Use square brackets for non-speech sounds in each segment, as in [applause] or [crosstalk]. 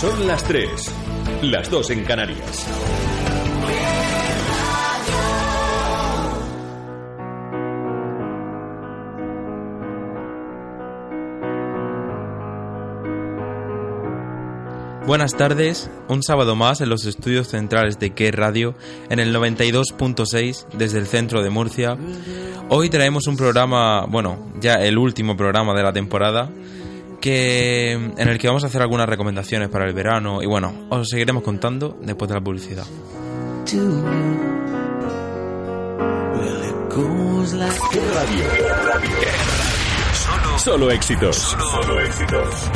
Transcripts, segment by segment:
Son las 3, las 2 en Canarias. Buenas tardes, un sábado más en los estudios centrales de Que Radio en el 92.6 desde el centro de Murcia. Hoy traemos un programa, bueno, ya el último programa de la temporada, que en el que vamos a hacer algunas recomendaciones para el verano y bueno, os seguiremos contando después de la publicidad. ¿Qué radio? Solo, solo éxitos. Solo éxitos.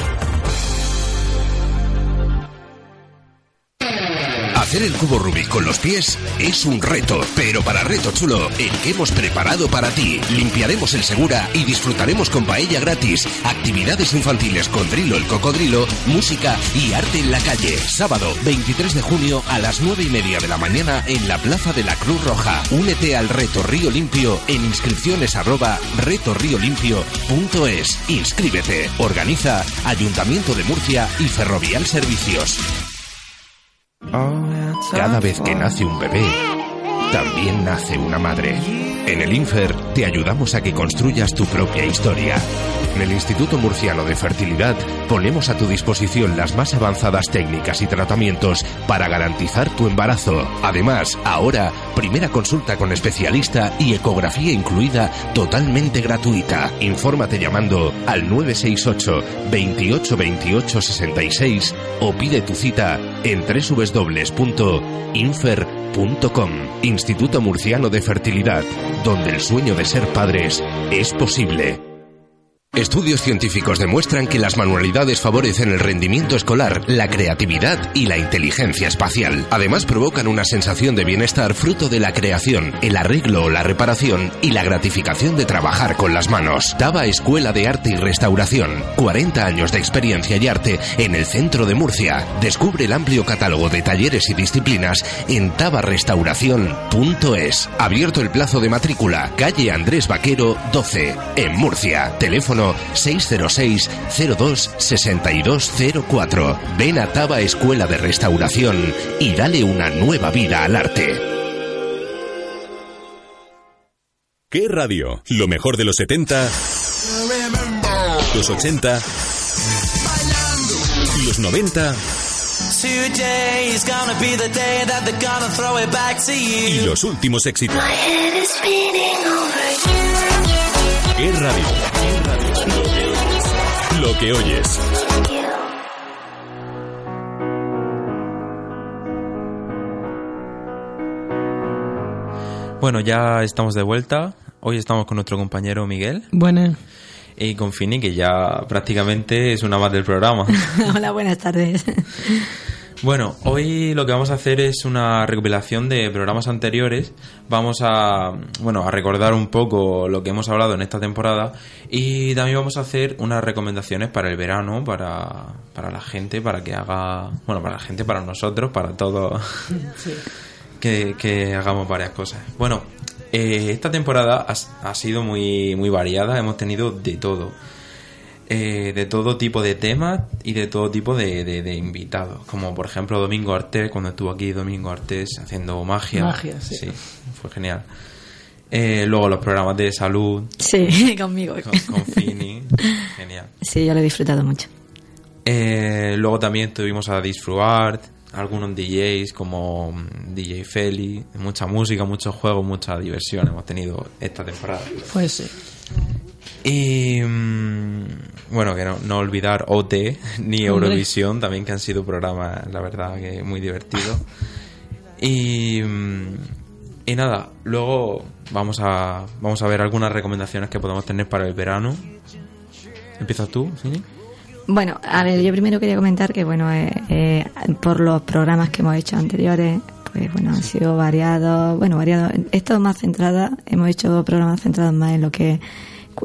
Hacer el cubo Rubik con los pies es un reto, pero para reto chulo, el que hemos preparado para ti. Limpiaremos el Segura y disfrutaremos con paella gratis, actividades infantiles con Drilo el Cocodrilo, música y arte en la calle. Sábado 23 de junio a las 9 y media de la mañana en la Plaza de la Cruz Roja. Únete al Reto Río Limpio en inscripciones arroba retorriolimpio.es. Inscríbete. Organiza Ayuntamiento de Murcia y Ferrovial Servicios. Cada vez que nace un bebé, también nace una madre. En el Infer te ayudamos a que construyas tu propia historia. En el Instituto Murciano de Fertilidad ponemos a tu disposición las más avanzadas técnicas y tratamientos para garantizar tu embarazo. Además, ahora, primera consulta con especialista y ecografía incluida totalmente gratuita. Infórmate llamando al 968 28 28 66 o pide tu cita en www.infer.com. Instituto Murciano de Fertilidad, donde el sueño de ser padres es posible. Estudios científicos demuestran que las manualidades favorecen el rendimiento escolar, la creatividad y la inteligencia espacial. Además provocan una sensación de bienestar fruto de la creación, el arreglo o la reparación y la gratificación de trabajar con las manos. Taba Escuela de Arte y Restauración. 40 años de experiencia y arte en el centro de Murcia. Descubre el amplio catálogo de talleres y disciplinas en tabarrestauración.es. Abierto el plazo de matrícula. Calle Andrés Vaquero 12 en Murcia. Teléfono 606 02 6204. Ven a Taba Escuela de Restauración y dale una nueva vida al arte. ¿Qué radio? Lo mejor de los 70, los 80, los 90 Today's gonna be the day that they're gonna throw it back to y you. los últimos éxitos. ¿Qué radio? Lo que oyes. Bueno, ya estamos de vuelta. Hoy estamos con nuestro compañero Miguel Buenas. y con Fini, que ya prácticamente es una más del programa. [laughs] Hola, buenas tardes. Bueno, hoy lo que vamos a hacer es una recopilación de programas anteriores. Vamos a, bueno, a recordar un poco lo que hemos hablado en esta temporada y también vamos a hacer unas recomendaciones para el verano, para, para la gente, para que haga, bueno, para la gente, para nosotros, para todos, [laughs] que, que hagamos varias cosas. Bueno, eh, esta temporada ha, ha sido muy, muy variada, hemos tenido de todo. Eh, de todo tipo de temas y de todo tipo de, de- de invitados. Como por ejemplo Domingo Artés, cuando estuvo aquí Domingo Artés haciendo magia. Magia, sí. fue genial. Eh, luego los programas de salud Sí, [laughs] conmigo. con, con Fini. Genial. Sí, yo lo he disfrutado mucho. Eh, luego también tuvimos a Disfruart, algunos DJs como mm, DJ Feli, mucha música, muchos juegos, mucha diversión hemos tenido esta temporada. Pues sí. Y mm, bueno, que no, no olvidar OT ni Eurovisión también, que han sido programas, la verdad, que muy divertidos. Y, mm, Y nada, luego vamos a, vamos a ver algunas recomendaciones que podemos tener para el verano. ¿Empiezas tú, Cini? Bueno, a ver, yo primero quería comentar que, bueno, eh, eh, por los programas que hemos hecho anteriores, pues bueno, han sido variados, bueno, variados. He estado más centrada, hemos hecho programas centrados más en lo que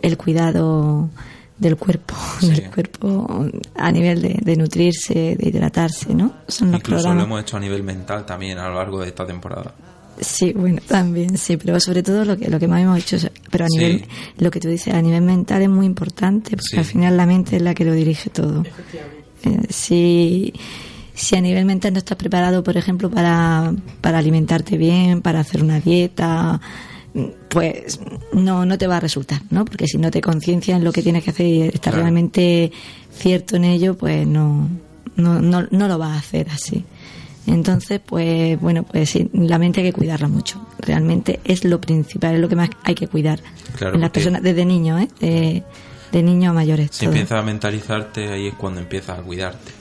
el cuidado del cuerpo, [laughs] Sí. del cuerpo a nivel de, de nutrirse, de hidratarse, ¿no? Son los Incluso lo hemos hecho a nivel mental también a lo largo de esta temporada. Sí, bueno, también, sí, pero sobre todo lo que, lo que más hemos hecho, es- pero a Sí. nivel, lo que tú dices, a nivel mental es muy importante, porque Sí. al final la mente es la que lo dirige todo. Eh, si, si a nivel mental no estás preparado, por ejemplo, para, para alimentarte bien, para hacer una dieta, pues no, no te va a resultar, ¿no? Porque si no te conciencias en lo que tienes que hacer y estás Claro. realmente cierto en ello, pues no, no, no, no lo vas a hacer así. Entonces, pues bueno, pues sí, la mente hay que cuidarla mucho. Realmente es lo principal, es lo que más hay que cuidar. Claro, en las personas, desde niños, ¿eh? De, de niños a mayores. Si todo. empiezas a mentalizarte, ahí es cuando empiezas a cuidarte.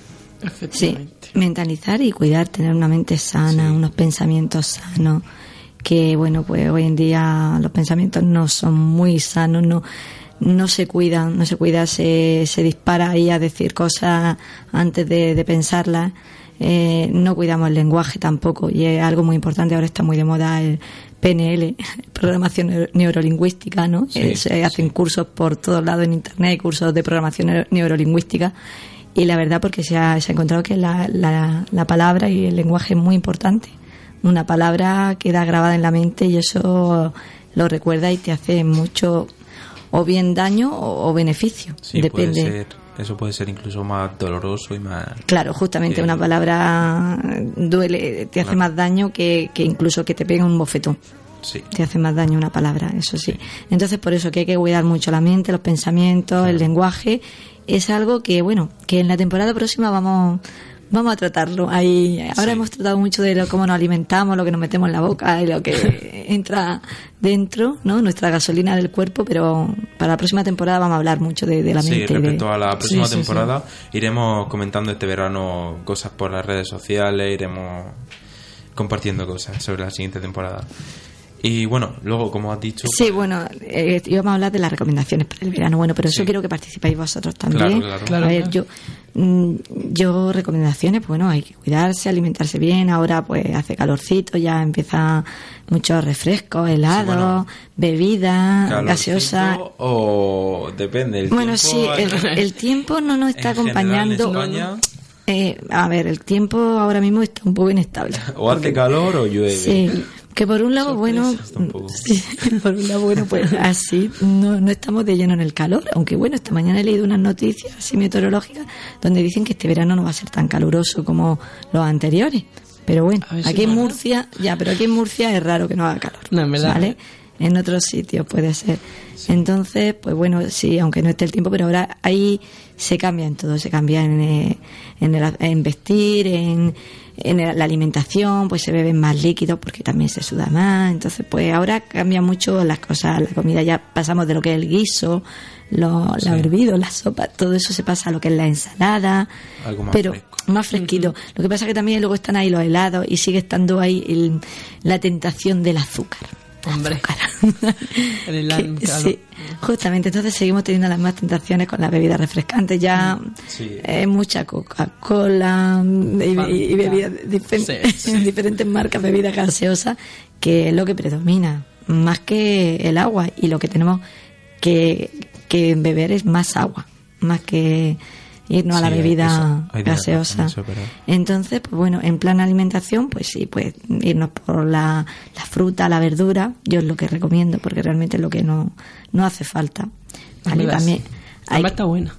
Sí, mentalizar y cuidar, tener una mente sana, Sí. unos pensamientos sanos, que bueno, pues hoy en día los pensamientos no son muy sanos, no no se cuidan, no se cuida, se, se dispara ahí a decir cosas antes de, de pensarlas, eh, no cuidamos el lenguaje tampoco y es algo muy importante, ahora está muy de moda el PNL, [laughs] programación neuro- neurolingüística, ¿no? Sí, Eh, se hacen cursos por todos lados en internet, cursos de programación neuro- neurolingüística y la verdad porque se ha, se ha encontrado que la, la, la palabra y el lenguaje es muy importante. Una palabra queda grabada en la mente y eso lo recuerda y te hace mucho o bien daño o, o beneficio. Sí, Depende. puede ser. Eso puede ser incluso más doloroso y más. Claro, justamente que- una palabra duele, te hace Claro. más daño que, que incluso que te pegue un bofetón. Sí. Te hace más daño una palabra, eso sí. Entonces, por eso que hay que cuidar mucho la mente, los pensamientos, el lenguaje. Es algo que, bueno, que en la temporada próxima vamos vamos a tratarlo. Ahí, ahora Sí. hemos tratado mucho de lo, cómo nos alimentamos, lo que nos metemos en la boca y lo que [laughs] entra dentro, ¿no? Nuestra gasolina del cuerpo, pero para la próxima temporada vamos a hablar mucho de, de la Sí, mente. de- respecto a la próxima Sí, sí, sí. temporada, iremos comentando este verano cosas por las redes sociales, iremos compartiendo cosas sobre la siguiente temporada. Y bueno, luego, como has dicho, Sí, bueno, eh, íbamos a hablar de las recomendaciones para el verano. Bueno, pero eso Sí. quiero que participéis vosotros también. Claro, claro. Claro, a ver, yo, mm, yo recomendaciones, pues bueno, hay que cuidarse, alimentarse bien. Ahora, pues hace calorcito, ya empieza muchos refrescos, helados, bueno. bebidas, gaseosas. O depende. El Bueno, tiempo- sí, el, el tiempo no nos [laughs] está En general, en acompañando. España- Eh, a ver, el tiempo ahora mismo está un poco inestable. [laughs] O hace calor o llueve. Sí, que por un lado, bueno, Sorpresas tampoco. [laughs] sí, por un lado, bueno, pues [laughs] así no, no estamos de lleno en el calor, aunque bueno, esta mañana he leído unas noticias así meteorológicas donde dicen que este verano no va a ser tan caluroso como los anteriores. Pero bueno, si aquí en. Murcia, ya, pero aquí en Murcia es raro que no haga calor. No, en verdad. ¿Vale? En otros sitios puede ser. Entonces, pues bueno, sí, aunque no esté el tiempo, pero ahora ahí se cambia en todo, se cambia en, eh, en, el- en vestir, en, en el- la alimentación, pues se beben más líquidos porque también se suda más. Entonces, pues ahora cambia mucho las cosas, la comida ya pasamos de lo que es el guiso, lo, la hervido, la sopa, todo eso se pasa a lo que es la ensalada. Algo más pero fresco. más fresquito. Lo que pasa que también luego están ahí los helados y sigue estando ahí el- la tentación del azúcar. Hombre. Azúcar. [laughs] El helado, Que- claro. Sí, justamente. Entonces seguimos teniendo las mismas tentaciones con las bebidas refrescantes. Ya Sí. eh, mucha Coca-Cola mm, y, y- y bebidas difer- Sí, [laughs] sí. diferentes marcas, bebidas gaseosas, que es lo que predomina, más que el agua. Y lo que tenemos que, que beber es más agua, más que irnos a la Sí, bebida eso, gaseosa. eso. Entonces, pues bueno, en plan alimentación, pues sí, pues irnos por la, la fruta, la verdura, yo es lo que recomiendo, porque realmente es lo que no, no hace falta. Vale, también hay- está buena.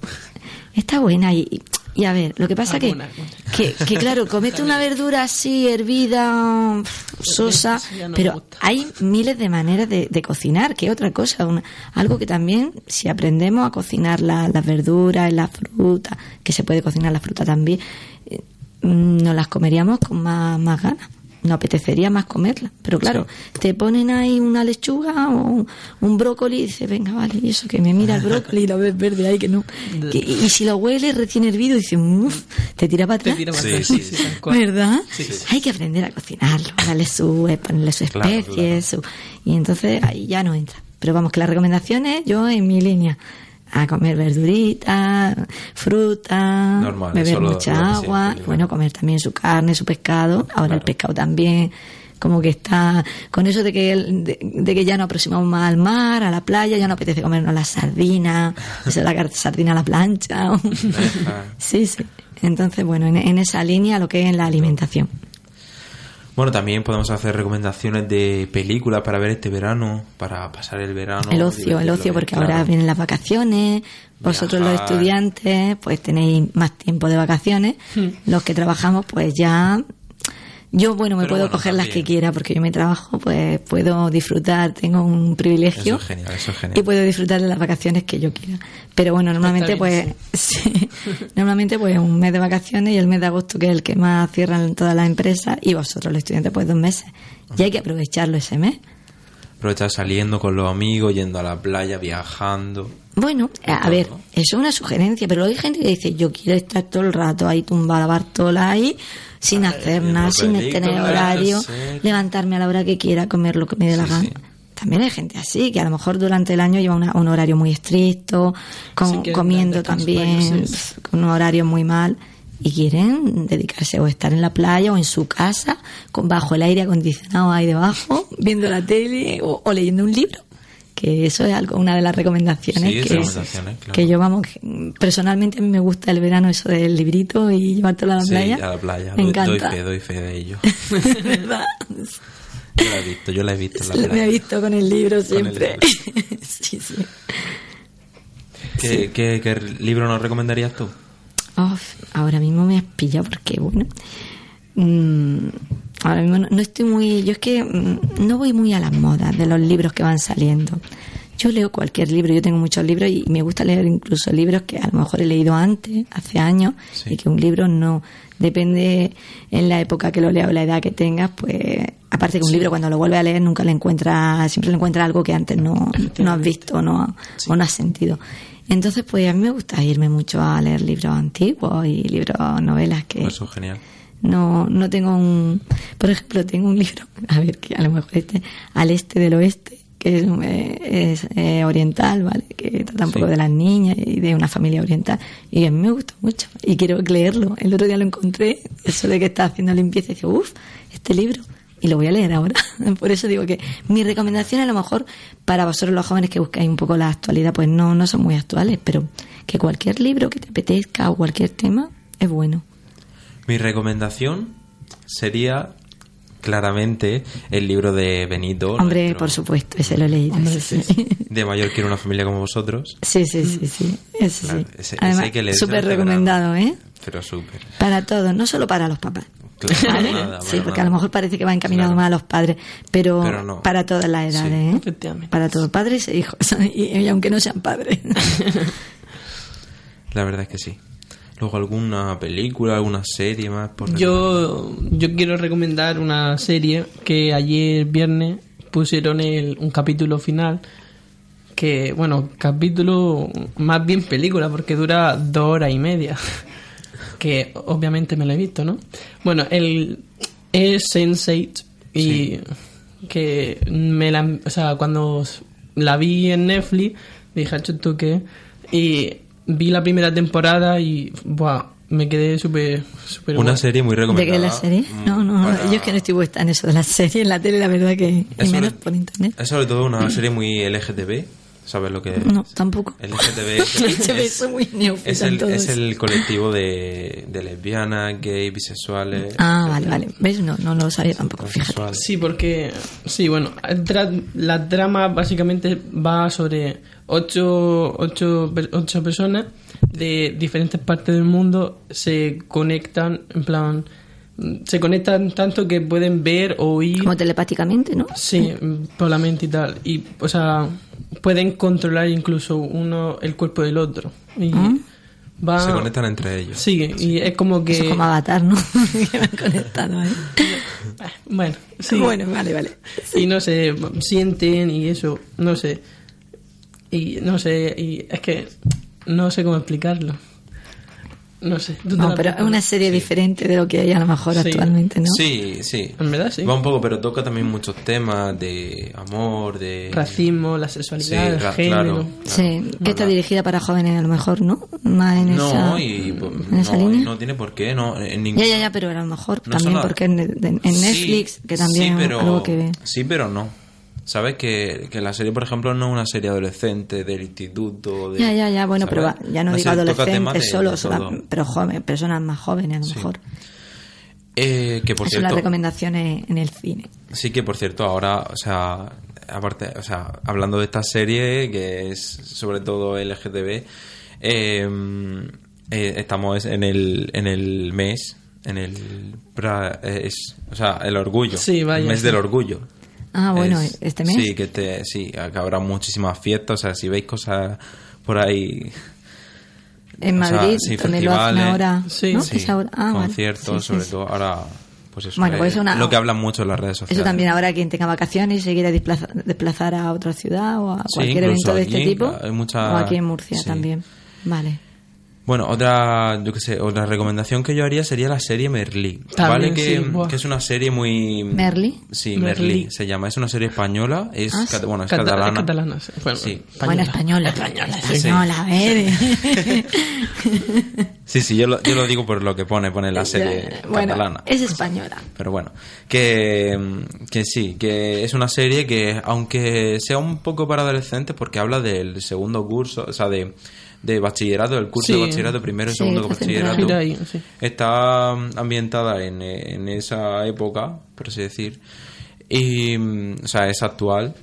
está buena y, y- a ver, lo que pasa que, Alguna, que, que claro, comete una verdura así hervida, sosa, no pero gusta. hay miles de maneras de, de cocinar, que es otra cosa, una- algo que también, si aprendemos a cocinar la- las verduras, la fruta, que se puede cocinar la fruta también, eh, mm, nos las comeríamos con más, más ganas. No apetecería más comerla. Pero claro, te ponen ahí una lechuga o un, un brócoli y dices, venga, vale, y eso que me mira el brócoli y lo ves verde ahí que no. [laughs] Que- y, y si lo hueles recién hervido, dices, uff, te tira para atrás. tira para Sí, atrás, sí. ¿Verdad? Sí, sí. Hay que aprender a cocinarlo, darle su, eh, ponerle su Claro, especie, su- y entonces ahí ya no entra. Pero vamos, que las recomendaciones, yo en mi línea, a comer verduritas, fruta, Normal, beber mucha lo agua, y bueno, comer también su carne, su pescado. Ahora el pescado también, como que está, con eso de que, el- de, de que ya nos aproximamos más al mar, a la playa, ya no apetece comernos las sardinas, esa es la sardina a la plancha. [laughs] sí, sí. Entonces, bueno, en, en esa línea lo que es en la alimentación. Bueno, también podemos hacer recomendaciones de películas para ver este verano, para pasar el verano. el ocio, el ocio, porque claro. ahora vienen las vacaciones. Vosotros los estudiantes, pues tenéis más tiempo de vacaciones. Los que trabajamos, pues ya. Yo, bueno, me Pero puedo bueno, coger las que quiera porque yo me trabajo, pues puedo disfrutar, tengo un privilegio. Eso es genial, eso es genial. Y puedo disfrutar de las vacaciones que yo quiera. Pero bueno, normalmente, pues, [laughs] sí. normalmente, pues, un mes de vacaciones y el mes de agosto, que es el que más cierran todas las empresas, y vosotros, los estudiantes, pues dos meses. Y hay que aprovecharlo ese mes. Aprovechar saliendo con los amigos, yendo a la playa, viajando. Bueno, a todo, ver, eso es una sugerencia, pero hay gente que dice, yo quiero estar todo el rato ahí tumbada la Bartola ahí, sin hacer nada, sin tener horario, levantarme a la hora que quiera, comer lo que me dé la gana. sí. También hay gente así, que a lo mejor durante el año lleva una- un horario muy estricto, con- Sí, que comiendo también con un horario muy mal. Y quieren dedicarse o estar en la playa o en su casa, con bajo el aire acondicionado ahí debajo, [laughs] viendo la tele o, o leyendo un libro. Que eso es algo, una de las recomendaciones Sí, que, recomendaciones, claro. que yo vamos, personalmente a mí me gusta el verano eso del librito y llevártelo a la sí, playa. a la playa. Me doy, encanta. doy fe, doy fe de ello. [laughs] ¿Verdad? Yo la he visto, yo la he visto en la Me he visto con el libro Con el siempre. libro. [laughs] sí, sí. ¿Qué, qué- qué libro nos recomendarías tú? Uf, ahora mismo me has pillado porque, bueno, mm, ahora mismo no, no estoy muy, yo es que mm, no voy muy a las modas de los libros que van saliendo. Yo leo cualquier libro, yo tengo muchos libros y me gusta leer incluso libros que a lo mejor he leído antes, hace años, Sí. y que un libro no depende en la época que lo lea o la edad que tengas, pues aparte que un libro cuando lo vuelves a leer nunca le encuentras, siempre le encuentras algo que antes no, no has visto no, o no has sentido. Entonces, pues a mí me gusta irme mucho a leer libros antiguos y libros, novelas que Eso es genial. no, no tengo un, por ejemplo, tengo un [laughs] libro, a ver, que a lo mejor este, al este del oeste, que es, eh, es, eh, oriental, ¿vale? Que trata un Sí. poco de las niñas y de una familia oriental. Y a mí me gusta mucho y quiero leerlo. El otro día lo encontré, eso de que estaba haciendo limpieza y dice, uff, este libro. Y lo voy a leer ahora. [laughs] Por eso digo que mi recomendación a lo mejor para vosotros los jóvenes que buscáis un poco la actualidad, pues no, no son muy actuales, pero que cualquier libro que te apetezca o cualquier tema es bueno. Mi recomendación sería claramente el libro de Benito. Hombre, nuestro- por supuesto, ese lo he leído. sí, sí. De mayor quiero una familia como vosotros. Sí, sí, sí, sí. Ese Claro, sí. ese- ese Además, hay que leérselo súper recomendado. ¿eh? Pero súper. Para todos, no solo para los papás. Claro, ¿Vale? [laughs] nada, sí, porque a lo mejor parece que va encaminado Claro. más a los padres, pero, Pero no. para todas las edades, Sí. ¿eh? Para todos, padres e hijos, [laughs] y, y aunque no sean padres. [laughs] La verdad es que sí. Luego alguna película, alguna serie más. Por Yo, yo quiero recomendar una serie que ayer viernes pusieron el- un capítulo final que, bueno, capítulo más bien película porque dura dos horas y media. Que obviamente me lo he visto, ¿no? Bueno, el es Sense8 y que me la, o sea, cuando la vi en Netflix dije, "Acho, ¿tú qué?" Y vi la primera temporada y, buah, me quedé súper, súper Una guay. serie muy ¿De recomendada. qué es la serie? mm, No, no, para- yo es que no estoy puesta en eso de la serie, en la tele, la verdad que. Y menos sobre- por internet. Es sobre todo una serie muy LGTB. ¿Sabes lo que es? No, tampoco. LGTB [laughs] es, LGTB es- es en el, es el colectivo de, de lesbianas, gays, bisexuales. Ah, vale, vale. ¿Ves? No, no lo sabía tampoco, fíjate. Sí, porque, sí, bueno, tra- la trama básicamente va sobre ocho, ocho, ocho personas de diferentes partes del mundo se conectan, en plan, se conectan tanto que pueden ver o oír. Como telepáticamente, ¿no? Sí, por la mente y tal. Y, o sea, pueden controlar incluso uno el cuerpo del otro. Y, Ah. va... Se conectan entre ellos. Sí, y es como que... Eso es como Avatar, ¿no? [laughs] que van conectados, [laughs] ¿eh? Bueno, sí. Bueno, vale, vale. Y no sé, sienten y eso, no sé. Y no sé, y es que no sé cómo explicarlo. No sé. ¿tú te No, pero es una serie diferente de lo que hay a lo mejor Sí. actualmente, ¿no? Sí, sí. En verdad, sí. Va un poco, pero toca también muchos temas de amor, de... Racismo, la Sí, sexualidad, el género. claro. Sí, que está dirigida para jóvenes a lo mejor, ¿no? Más en No, esa, y pues, en esa no, y línea. no tiene por qué, no, en ningún... Ya, ya, ya, pero a lo mejor No también porque en, en- en Sí, Netflix, que también sí, pero, es algo que... Sí, pero no. ¿Sabes? Que, que la serie, por ejemplo, no es una serie adolescente del instituto. De, Ya, ya, ya, bueno, pero ¿sabes? va- ya no Una digo adolescentes solo, todo. pero joven, personas más jóvenes a lo Sí. mejor. Eh, que por Esas son las cierto, recomendaciones en el cine. sí que por cierto, ahora, o sea, aparte, o sea, hablando de esta serie, que es sobre todo LGTB, eh, eh, estamos en el, en el mes, en el, pra- eh, es, o sea, el orgullo. Sí, vaya, el mes sí. del orgullo. Ah, bueno, Es- este mes. Sí, que este, sí, que habrá muchísimas fiestas, o sea, si veis cosas por ahí... En o sea, Madrid sí, también lo hacen ahora. Sí, ¿no? sí, ahora- ah, conciertos, sobre sí. todo ahora, pues eso, Bueno, eh, pues es una- lo que hablan mucho en las redes sociales. Eso también ahora quien tenga vacaciones y se quiera desplaza- desplazar a otra ciudad o a cualquier evento de aquí este tipo. hay mucha- O aquí en Murcia sí. también. Vale. Bueno, otra, yo qué sé, otra recomendación que yo haría sería la serie Merlí, También, ¿vale? Que, sí, que es una serie muy... ¿Merlí? Sí, Merlí. Merlí, se llama. Es una serie española, es, Ah, sí. bueno, es Cata- catalana. catalana, sí. Bueno, Sí. Bueno, española. Española, sí. Española, a ver. [laughs] Sí, sí, yo lo, yo lo digo por lo que pone, pone la serie bueno, catalana. es española. Pero bueno, que, que sí, que es una serie que, aunque sea un poco para adolescentes, porque habla del segundo curso, o sea, de, de bachillerato, del curso Sí. de bachillerato, primero y segundo está bachillerato, ahí, está ambientada en, en esa época, por así decir, y, o sea, es actual.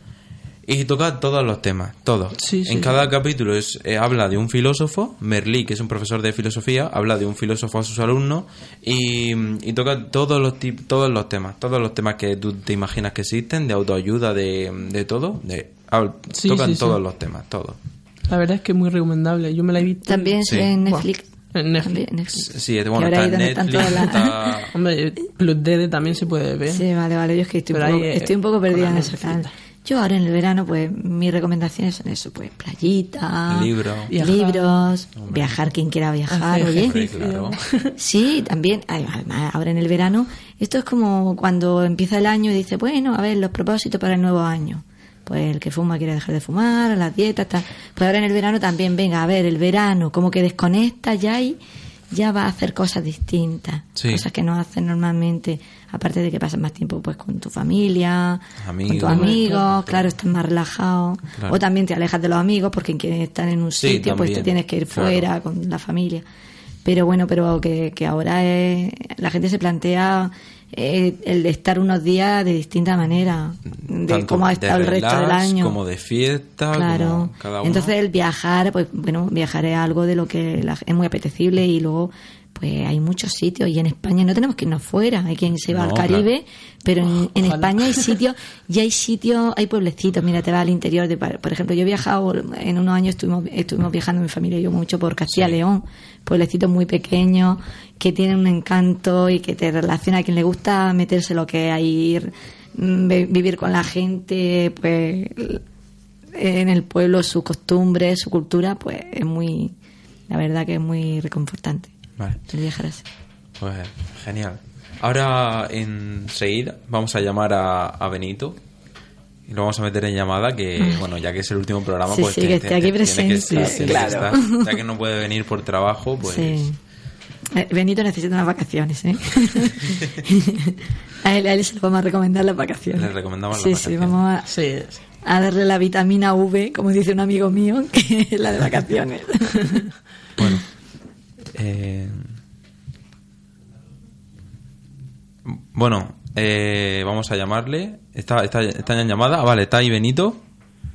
Y toca todos los temas, todos. Sí, sí, en sí. cada capítulo es, eh, habla de un filósofo, Merlí, que es un profesor de filosofía, habla de un filósofo a sus alumnos y, y toca todos los todos los temas, todos los temas que tú te imaginas que existen, de autoayuda, de, de todo, de, tocan todos los temas, todos. La verdad es que es muy recomendable. Yo me la he visto. También Sí. en Netflix. en Netflix. También Netflix. Sí, bueno, ahora está en Netflix, está... [laughs] Hombre, Plus DD también se puede ver. Sí, vale, vale. Yo es que estoy, un poco, estoy un poco perdida en la eso. Yo ahora en el verano, pues mis recomendaciones son eso, pues playita, Libro. Viajar. libros, viajar quien quiera viajar, Hacer oye. Hombre, ejercicio. claro. [laughs] Sí, también, ay, además, ahora en el verano, esto es como cuando empieza el año y dice, bueno, a ver, los propósitos para el nuevo año. Pues el que fuma quiere dejar de fumar, las dietas, tal. Pues ahora en el verano también, venga, a ver, el verano, como que desconecta ya y ya va a hacer cosas distintas. Sí. Cosas que no haces normalmente, aparte de que pasas más tiempo pues con tu familia, Amigos. con tus amigos, claro, estás más relajado. Claro. O también te alejas de los amigos porque quienes están en un Sí, sitio, pues te tienes que ir claro. fuera con la familia. Pero bueno, pero que, que ahora es- la gente se plantea eh, el de estar unos días de distinta manera, de Tanto cómo ha estado el resto del año. Como de fiesta, Claro. como cada uno. Entonces el viajar, pues bueno, viajar es algo de lo que la- es muy apetecible y luego pues hay muchos sitios y en España no tenemos que irnos fuera, hay quien se va No, al Caribe, pero en. España hay [laughs] sitios y hay sitios, hay pueblecitos, mira, te vas al interior de, por ejemplo, yo he viajado en unos años estuvimos estuvimos viajando mi familia y yo mucho por Castilla y León, pueblecitos muy pequeños que tienen un encanto y que te relaciona a quien le gusta meterse lo que hay ir mm, vi- vivir con la gente, pues en el pueblo sus costumbres, su cultura, pues es muy, la verdad que es muy reconfortante Vale. así. Pues genial. Ahora enseguida vamos a llamar a, a Benito y lo vamos a meter en llamada que, [laughs] bueno, ya que es el último programa. Sí, pues sí, que esté aquí que presente, estar, sí, que claro. estar. Ya que no puede venir por trabajo, pues... Sí. Eh, Benito necesita unas vacaciones, ¿eh? [laughs] a, él, a él se le vamos a recomendar las vacaciones. Le recomendamos las sí, vacaciones. Sí, vamos a, Sí, sí. a darle la vitamina V, como dice un amigo mío, [laughs] que es la de vacaciones. Bueno. Eh, bueno, eh, vamos a llamarle. Está, está, está en llamada. Ah, vale, está ahí Benito.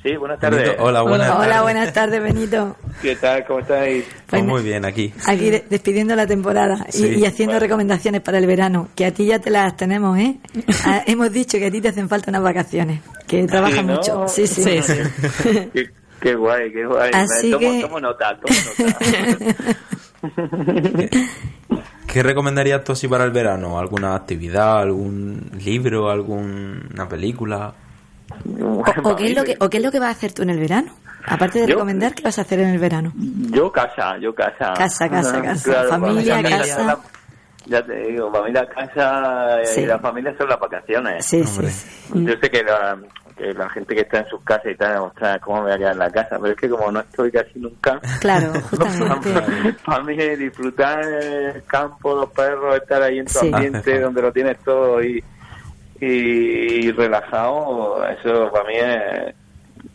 Sí, buenas tardes. Benito, Hola, buenas Hola, tardes. buenas tardes, Benito. [laughs] ¿Qué tal? ¿Cómo estáis? Pues muy bien, aquí. Aquí de- despidiendo la temporada y, Sí. y haciendo recomendaciones para el verano, que a ti ya te las tenemos, ¿eh? [laughs] Ah, hemos dicho que a ti te hacen falta unas vacaciones, que trabajas ¿no? mucho. Sí, sí. Sí, sí. [laughs] Qué, qué guay, qué guay. Así tomo, que- tomo nota, tomo nota. [laughs] ¿Qué recomendarías tú así para el verano? ¿Alguna actividad, algún libro, alguna película? O, o qué es lo que, ¿O qué es lo que vas a hacer tú en el verano? Aparte de Yo- recomendar, ¿qué vas a hacer en el verano? Yo casa, yo casa. Casa, casa, casa. Claro, Familia, familia, casa. La- ya te digo, familia, casa Sí. y la familia son las vacaciones. Sí, sí, sí. Yo sé que la, que la gente que está en sus casas y tal, ostras, ¿cómo me voy a quedar en la casa? Pero es que como no estoy casi nunca... Claro, [laughs] justamente. Para mí disfrutar el campo, los perros, estar ahí en tu Sí. ambiente [laughs] donde lo tienes todo y, y, relajado, eso para mí es,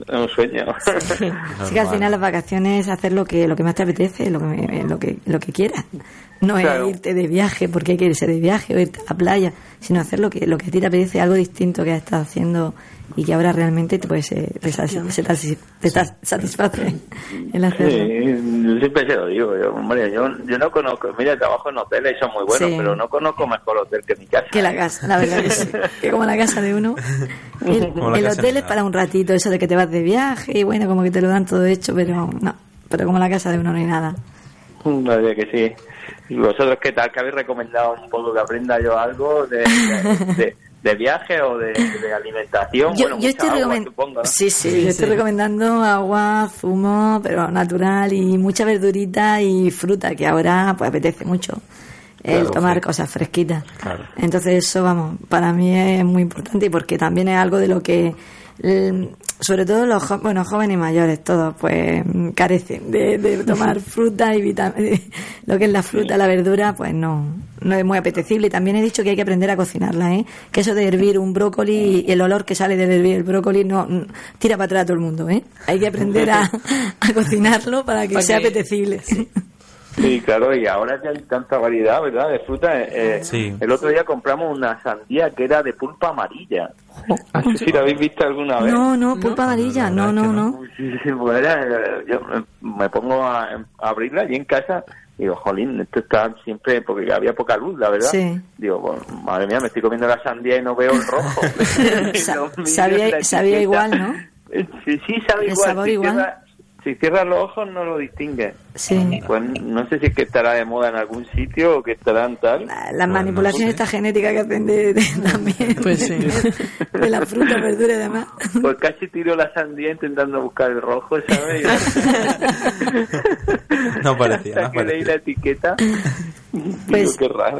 es un sueño. Así [laughs] que al final las vacaciones es hacer lo que lo que más te apetece, lo que lo que lo que quieras. No Claro. es irte de viaje porque hay que irse de viaje o irte a la playa, sino hacer lo que lo que a ti te apetece, algo distinto que has estado haciendo y que ahora realmente te puede ser- te, se satis- te sa- satisface el hacerlo. Sí, yo siempre se lo digo, yo, hombre, yo, yo no conozco, mira, trabajo en hoteles y son muy buenos, Sí. pero no conozco mejor hotel que mi casa. Que la casa, la verdad que sí. Que como la casa de uno. [laughs] El, hotel es para un ratito, eso de que te vas de viaje y bueno, como que te lo dan todo hecho, pero no. Pero como la casa de uno no hay nada. La verdad que sí. ¿Y vosotros qué tal? ¿Que habéis recomendado un poco que aprenda yo algo de, de, de- de viaje o de, de alimentación? Yo, bueno, yo mucha estoy agua, recomendando. supongo, ¿no? Sí, sí, yo estoy recomendando agua, zumo, pero natural y mucha verdurita y fruta, que ahora pues apetece mucho el Claro, tomar sí. cosas fresquitas. Claro. Entonces eso, vamos, para mí es muy importante y porque también es algo de lo que, sobre todo los bueno, jóvenes y mayores, todos, pues carecen de, de tomar [laughs] fruta y vitaminas. Lo que es la fruta, la verdura, pues no, no es muy apetecible. Y también he dicho que hay que aprender a cocinarla, ¿eh? Que eso de hervir un brócoli y el olor que sale de hervir el brócoli no tira para atrás a todo el mundo, ¿eh? Hay que aprender a, [laughs] a cocinarlo para que sea apetecible. Sí, claro, y ahora que hay tanta variedad, ¿verdad? De fruta. eh, Sí. El otro día compramos una sandía que era de pulpa amarilla. No sé si la habéis visto alguna vez. No, no, pulpa amarilla, no, no, no, Sí, sí, pues eh, yo me- pongo a, a abrirla allí en casa y digo, jolín, esto está siempre, porque había poca luz, la verdad. Sí. Digo, bueno, madre mía, me estoy comiendo la sandía y no veo el rojo. [laughs] [laughs] Y sabía- sabía igual, ¿no? Sí, sí, sabe El igual. sabor si igual. cierra- si cierras los ojos no lo distingue. Sí. Pues no sé si es que estará de moda en algún sitio o que estará en tal. La- Las manipulaciones esta genética que hacen de, de- [laughs] también Pues sí. de la fruta, verdura y demás. Pues casi tiro la sandía intentando buscar el rojo, ¿sabes? [laughs] No parecía, Hasta no que leí la etiqueta. Pues- Digo, qué raro.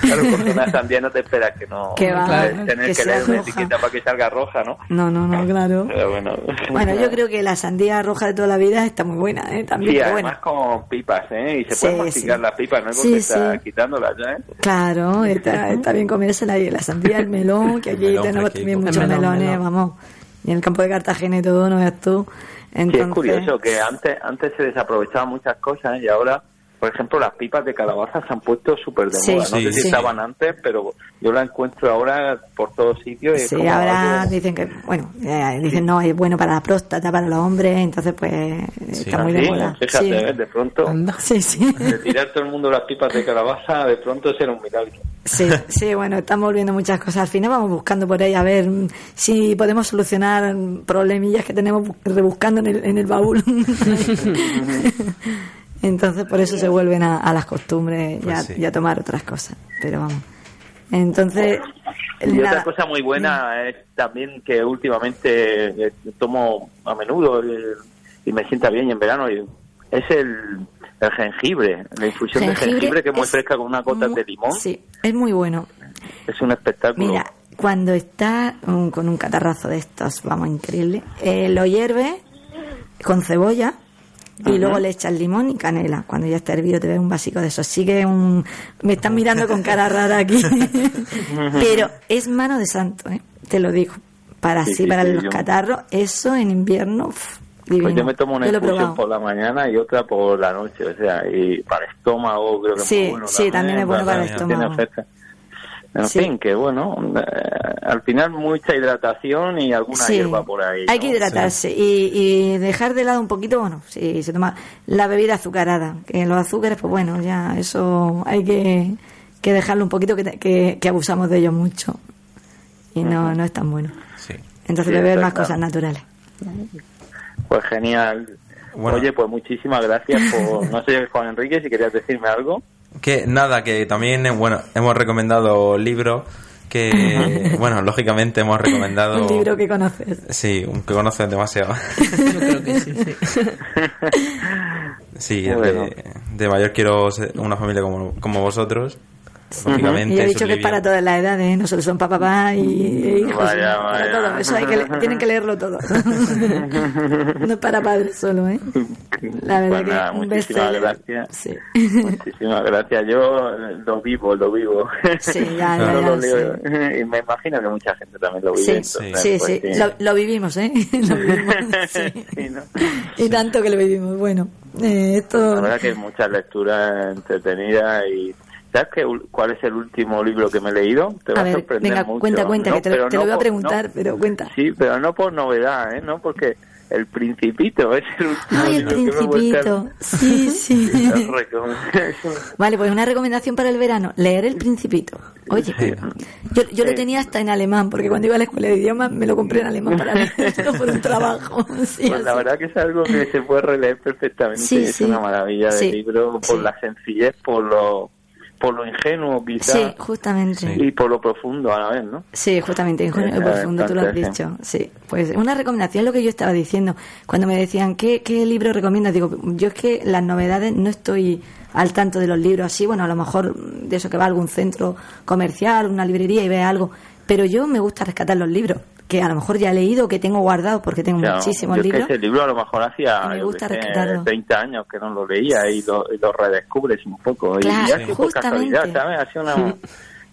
Claro, porque una sandía no te esperas que no. Que va, Tener que que, leer una roja. etiqueta para que salga roja, ¿no? No, no, no, claro. Pero bueno. Bueno, yo creo que la sandía roja de toda la vida está muy buena, ¿eh? También, Sí, pero bueno. con pipas, ¿eh? Y se Sí, pueden masticar sí. las pipas, no es Sí, porque está sí. quitándolas, ¿eh? Claro, está, [laughs] está bien comérsela y la sandía, el melón, que aquí melón tenemos fresquito. también muchos melón, melones, melón. vamos. Y en el campo de Cartagena y todo, no veas tú. Sí, Entonces, es curioso que antes antes se desaprovechaban muchas cosas y ahora, por ejemplo, las pipas de calabaza se han puesto súper de Sí, moda. No sí, sé si sí. estaban antes, pero yo la encuentro ahora por todos sitios. Sí, como ahora algo- dicen que, bueno, eh, dicen no, es bueno para la próstata, para los hombres, entonces pues está muy de Sí, moda. fíjate, Sí. ¿eh? de pronto, Anda. [laughs] Sí, sí. de tirar todo el mundo las pipas de calabaza, de pronto será un milagro. Sí, [laughs] sí, bueno, estamos viendo muchas cosas. Al final vamos buscando por ahí a ver si podemos solucionar problemillas que tenemos bu- rebuscando en el, en el baúl. [laughs] Entonces por eso se vuelven a, a las costumbres y, Pues a, sí. y a tomar otras cosas. Pero vamos. Entonces, Y nada. otra cosa muy buena es también que últimamente eh, tomo a menudo y me sienta bien en verano y es el, el jengibre, la infusión de jengibre que es muy es fresca con unas gotas mu- de limón. Sí, es muy bueno. Es un espectáculo. Mira, cuando está mm, con un catarrazo de estos, vamos, increíble, eh, lo hierve con cebolla y luego le echas limón y canela. Cuando ya está hervido te ves un vasico de eso. Sigue un... Me están mirando con cara rara aquí. [laughs] Pero es mano de santo, ¿eh? te lo digo. Para Sí, así, sí, para sí, los yo- catarros, eso en invierno. Pues yo me tomo una infusión por la mañana y otra por la noche, o sea, y para el estómago creo que Sí, es muy bueno. sí, también es bueno para el estómago. En Sí. fin, que bueno, eh, al final mucha hidratación y alguna Sí, hierba por ahí. hay que hidratarse y, y dejar de lado un poquito, bueno, si se toma la bebida azucarada, que los azúcares, pues bueno, ya eso hay que, que dejarlo un poquito, que, que, que abusamos de ellos mucho y no, no es tan bueno. Sí. Entonces Sí, beber más cosas naturales. Pues genial. Bueno. Oye, pues muchísimas gracias por... No sé, Juan Enrique, si querías decirme algo. Que nada, que también, eh, bueno, hemos recomendado libros que, [laughs] bueno, lógicamente hemos recomendado... Un libro que conoces. Sí, un que conoces demasiado. [laughs] Yo creo que sí, sí. Sí, Bueno. de, de mayor quiero ser una familia como, como vosotros. Lógicamente. Y he es dicho que es para todas las edades, no solo son para papá y hijos, Vaya, para todo. Eso hay que, le- tienen que leerlo todo. [laughs] no es para padres solo, ¿eh? La verdad Pues que nada, un muchísimas bestseller. gracias. Sí. Muchísimas gracias. Yo eh, lo vivo, lo vivo. Sí, ya, ya, [laughs] No ya lo lo leo. Y me imagino que mucha gente también lo vive. Sí, entonces, sí, pues, sí, Lo, lo vivimos, ¿eh? [laughs] Lo vivimos, sí. Sí, ¿no? Y tanto que lo vivimos. Bueno, eh, esto... La verdad que hay muchas lecturas entretenidas y... ¿Sabes qué, cuál es el último libro que me he leído? Te va A a, ver, sorprender venga, mucho. cuenta, cuenta, No, que te, lo- pero te lo no voy a por- preguntar, no- pero cuenta. Sí, pero no por novedad, ¿eh? No, porque El Principito es el último Ay, el libro que me a- principito. Sí, sí. Recomiendo. [laughs] Vale, pues una recomendación para el verano, leer El Principito. Oye, yo, yo lo Sí. tenía hasta en alemán, porque cuando iba a la escuela de idiomas me lo compré en alemán para [laughs] leerlo por un trabajo. Sí, Pues la verdad que es algo que se puede releer perfectamente. Sí, es sí. una maravilla de Sí, libro por sí. la sencillez, por lo, por lo ingenuo quizás Sí, justamente. y por lo profundo a la vez, ¿no? Sí, justamente, en junio Eh, profundo, tú lo has dicho. Sí, pues una recomendación lo que yo estaba diciendo. Cuando me decían, ¿qué, qué libro recomiendas? Digo, yo es que las novedades no estoy al tanto de los libros así. Bueno, a lo mejor de eso que va a algún centro comercial, una librería y ve algo. Pero yo me gusta rescatar los libros, que a lo mejor ya he leído, que tengo guardados porque tengo muchísimos yo es que libros. ese libro a lo mejor hacía me yo gusta qué sé, rescatarlo. 30 años que no lo leía y lo, y lo redescubres un poco. Claro, y así por justamente. casualidad, ¿sabes? Así una,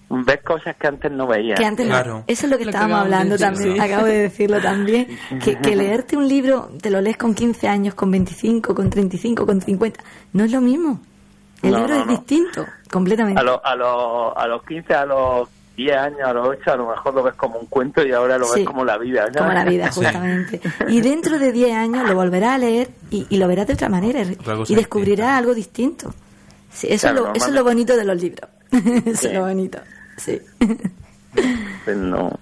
[laughs] ves cosas que antes no veías. Que antes no. Claro. Eso es lo que Lo estábamos hablando también. sí. Acabo de decirlo también. [laughs] Que, que leerte un libro, te lo lees con 15 años, con 25, con 35, con 50. No es lo mismo. El No, libro no, es no. distinto, completamente. A, lo- a, los a los 15, a los 10 años, a los 8, a lo mejor lo ves como un cuento y ahora lo Sí. ves como la vida. Como la vida, [laughs] Sí. justamente. Y dentro de 10 años lo volverás a leer y, y lo verás de otra manera. Otra y descubrirás distinta. algo distinto. Sí, eso, Claro, es lo, eso es lo bonito de los libros. [laughs] eso es lo bonito. Sí. Pues no.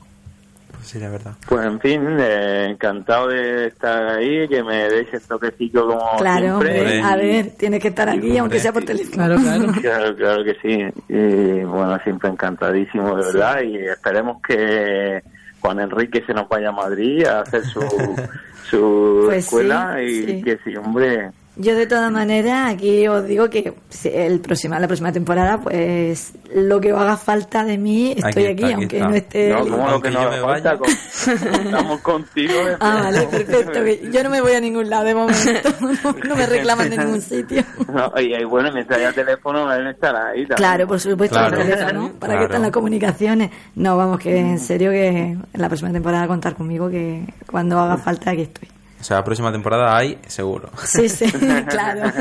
Pues sí, la verdad. Pues en fin, eh, encantado de estar ahí, que me deis el toquecito como Claro, siempre. hombre. A ver, tienes que estar aquí, aunque sea por teléfono. Claro, claro. [laughs] Claro, claro que sí. Y bueno, siempre encantadísimo, de verdad. Y esperemos que Juan Enrique se nos vaya a Madrid a hacer su, [laughs] su Pues escuela sí, y sí. que sí, hombre. Yo de todas maneras aquí os digo que el próxima, la próxima temporada pues lo que os haga falta de mí estoy Aquí aquí, está, aquí aunque está. no esté... No, como lo que nos me falta, con- estamos contigo. Ah, vale, [laughs] perfecto. que yo no me voy a ningún lado de momento. [laughs] No, no me reclaman de ningún sitio. No, y, y bueno, mientras haya teléfono, él estará ahí. también. Claro, por supuesto, Claro. el teléfono, para que Claro. están las comunicaciones. No, vamos, que en serio que en la próxima temporada contar conmigo que cuando haga falta aquí estoy. O sea, la próxima temporada hay, seguro. Sí, sí, [laughs] claro.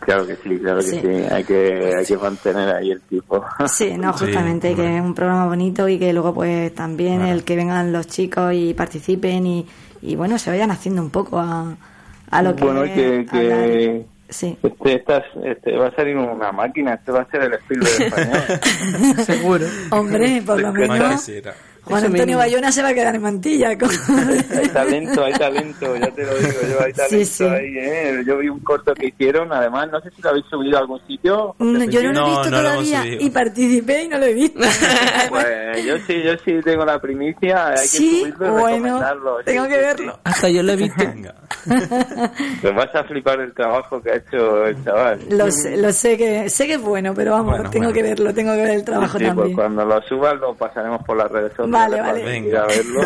Claro que sí, claro que Sí. sí. Hay que, hay que mantener ahí el tipo. Sí, no, Sí, justamente que es un programa bonito y que luego pues también el que vengan los chicos y participen y, y bueno, se vayan haciendo un poco a, a lo que Bueno, que- que-. Sí. Este, estas, este va a salir una máquina, este va a ser el Spielberg [laughs] español. Seguro. Hombre, por lo menos. Juan Eso Antonio mismo. Bayona se va a quedar en mantilla. con- hay talento, hay talento, ya te lo digo yo, hay talento Sí, sí. ahí, ¿eh? Yo vi un corto que hicieron, además, no sé si lo habéis subido a algún sitio. No, yo no, lo he No, visto no lo hemos todavía y participé y no lo he visto. [laughs] Pues yo sí, yo sí tengo la primicia, hay que sí, subirlo y bueno, recomendarlo. sí, tengo que verlo. Hasta yo lo he visto. Te [laughs] vas a flipar el trabajo que ha hecho el chaval. Lo sé, lo sé que sé que es bueno, pero vamos, Bueno, tengo bueno. que verlo, tengo que ver el trabajo Sí, pues también. cuando lo subas lo pasaremos por las redes sociales. Vale, vale. ir a verlo.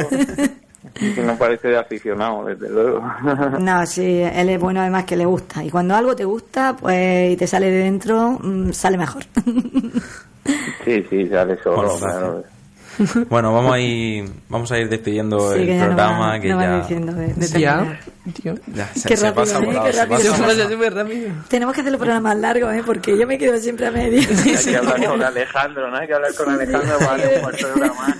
que no parece de aficionado, desde luego. [laughs] No, sí, él es bueno además que le gusta. Y cuando algo te gusta, pues y te sale de dentro, mm, sale mejor. [laughs] sí, sí, sale solo. Bueno, claro. Bueno, vamos a ir, vamos a ir despidiendo Sí, el que ya no programa va, que no va ya, tío. ya se, Qué se rápido, pasa ¿eh? Qué se rápido. pasa Se volado. pasa súper rápido. Tenemos que hacer el programa más largo, ¿eh? Porque yo me quedo siempre a medio. Hay que hablar con Alejandro, ¿no? Hay que hablar con Alejandro para darle un cuarto de hora más.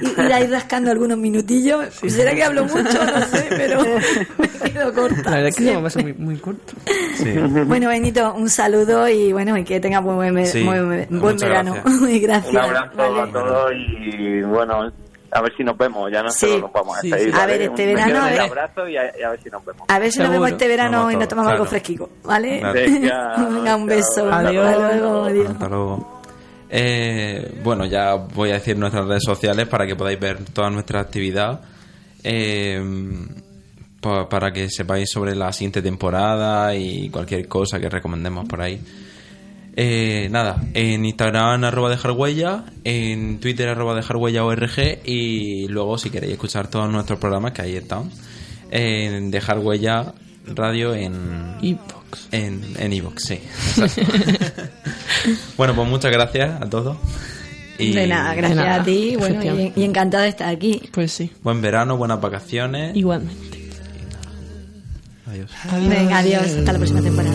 y ir ahí rascando algunos minutillos. ¿Será que hablo mucho? No sé, pero [laughs] me quedo corta. La verdad es que se me pasa muy, muy corto. Sí. Bueno, Benito, un saludo y bueno, y que tengas buen, buen, Sí, buen, verano. gracias. y [laughs] gracias. Un abrazo Vale. a todos y bueno, a ver si nos vemos, ya no Sí. nos vamos a Sí, despedir. sí. A ver, este Un- me verano, quedo ver. abrazo y a, y a ver si nos vemos. A ver si nos vemos este verano Vamos y nos tomamos algo claro. fresquico, ¿vale? Claro. Venga, Venga, [laughs] un beso. Adiós. Hasta luego, adiós. Hasta luego. Eh, bueno, ya voy a decir nuestras redes sociales para que podáis ver toda nuestra actividad. Eh, pa- para que sepáis sobre la siguiente temporada y cualquier cosa que recomendemos por ahí. Eh, nada, en Instagram arroba dejar huella, en Twitter arroba dejar huella org y luego si queréis escuchar todos nuestros programas que ahí están, en dejar huella radio en Inbox. en en iVoox, sí. [laughs] bueno, pues muchas gracias a todos. Y De nada, gracias De nada, a ti. Bueno, y, y encantada de estar aquí. Pues sí, Buen verano, buenas vacaciones. igualmente. Adiós. Venga, adiós. Hasta la próxima temporada.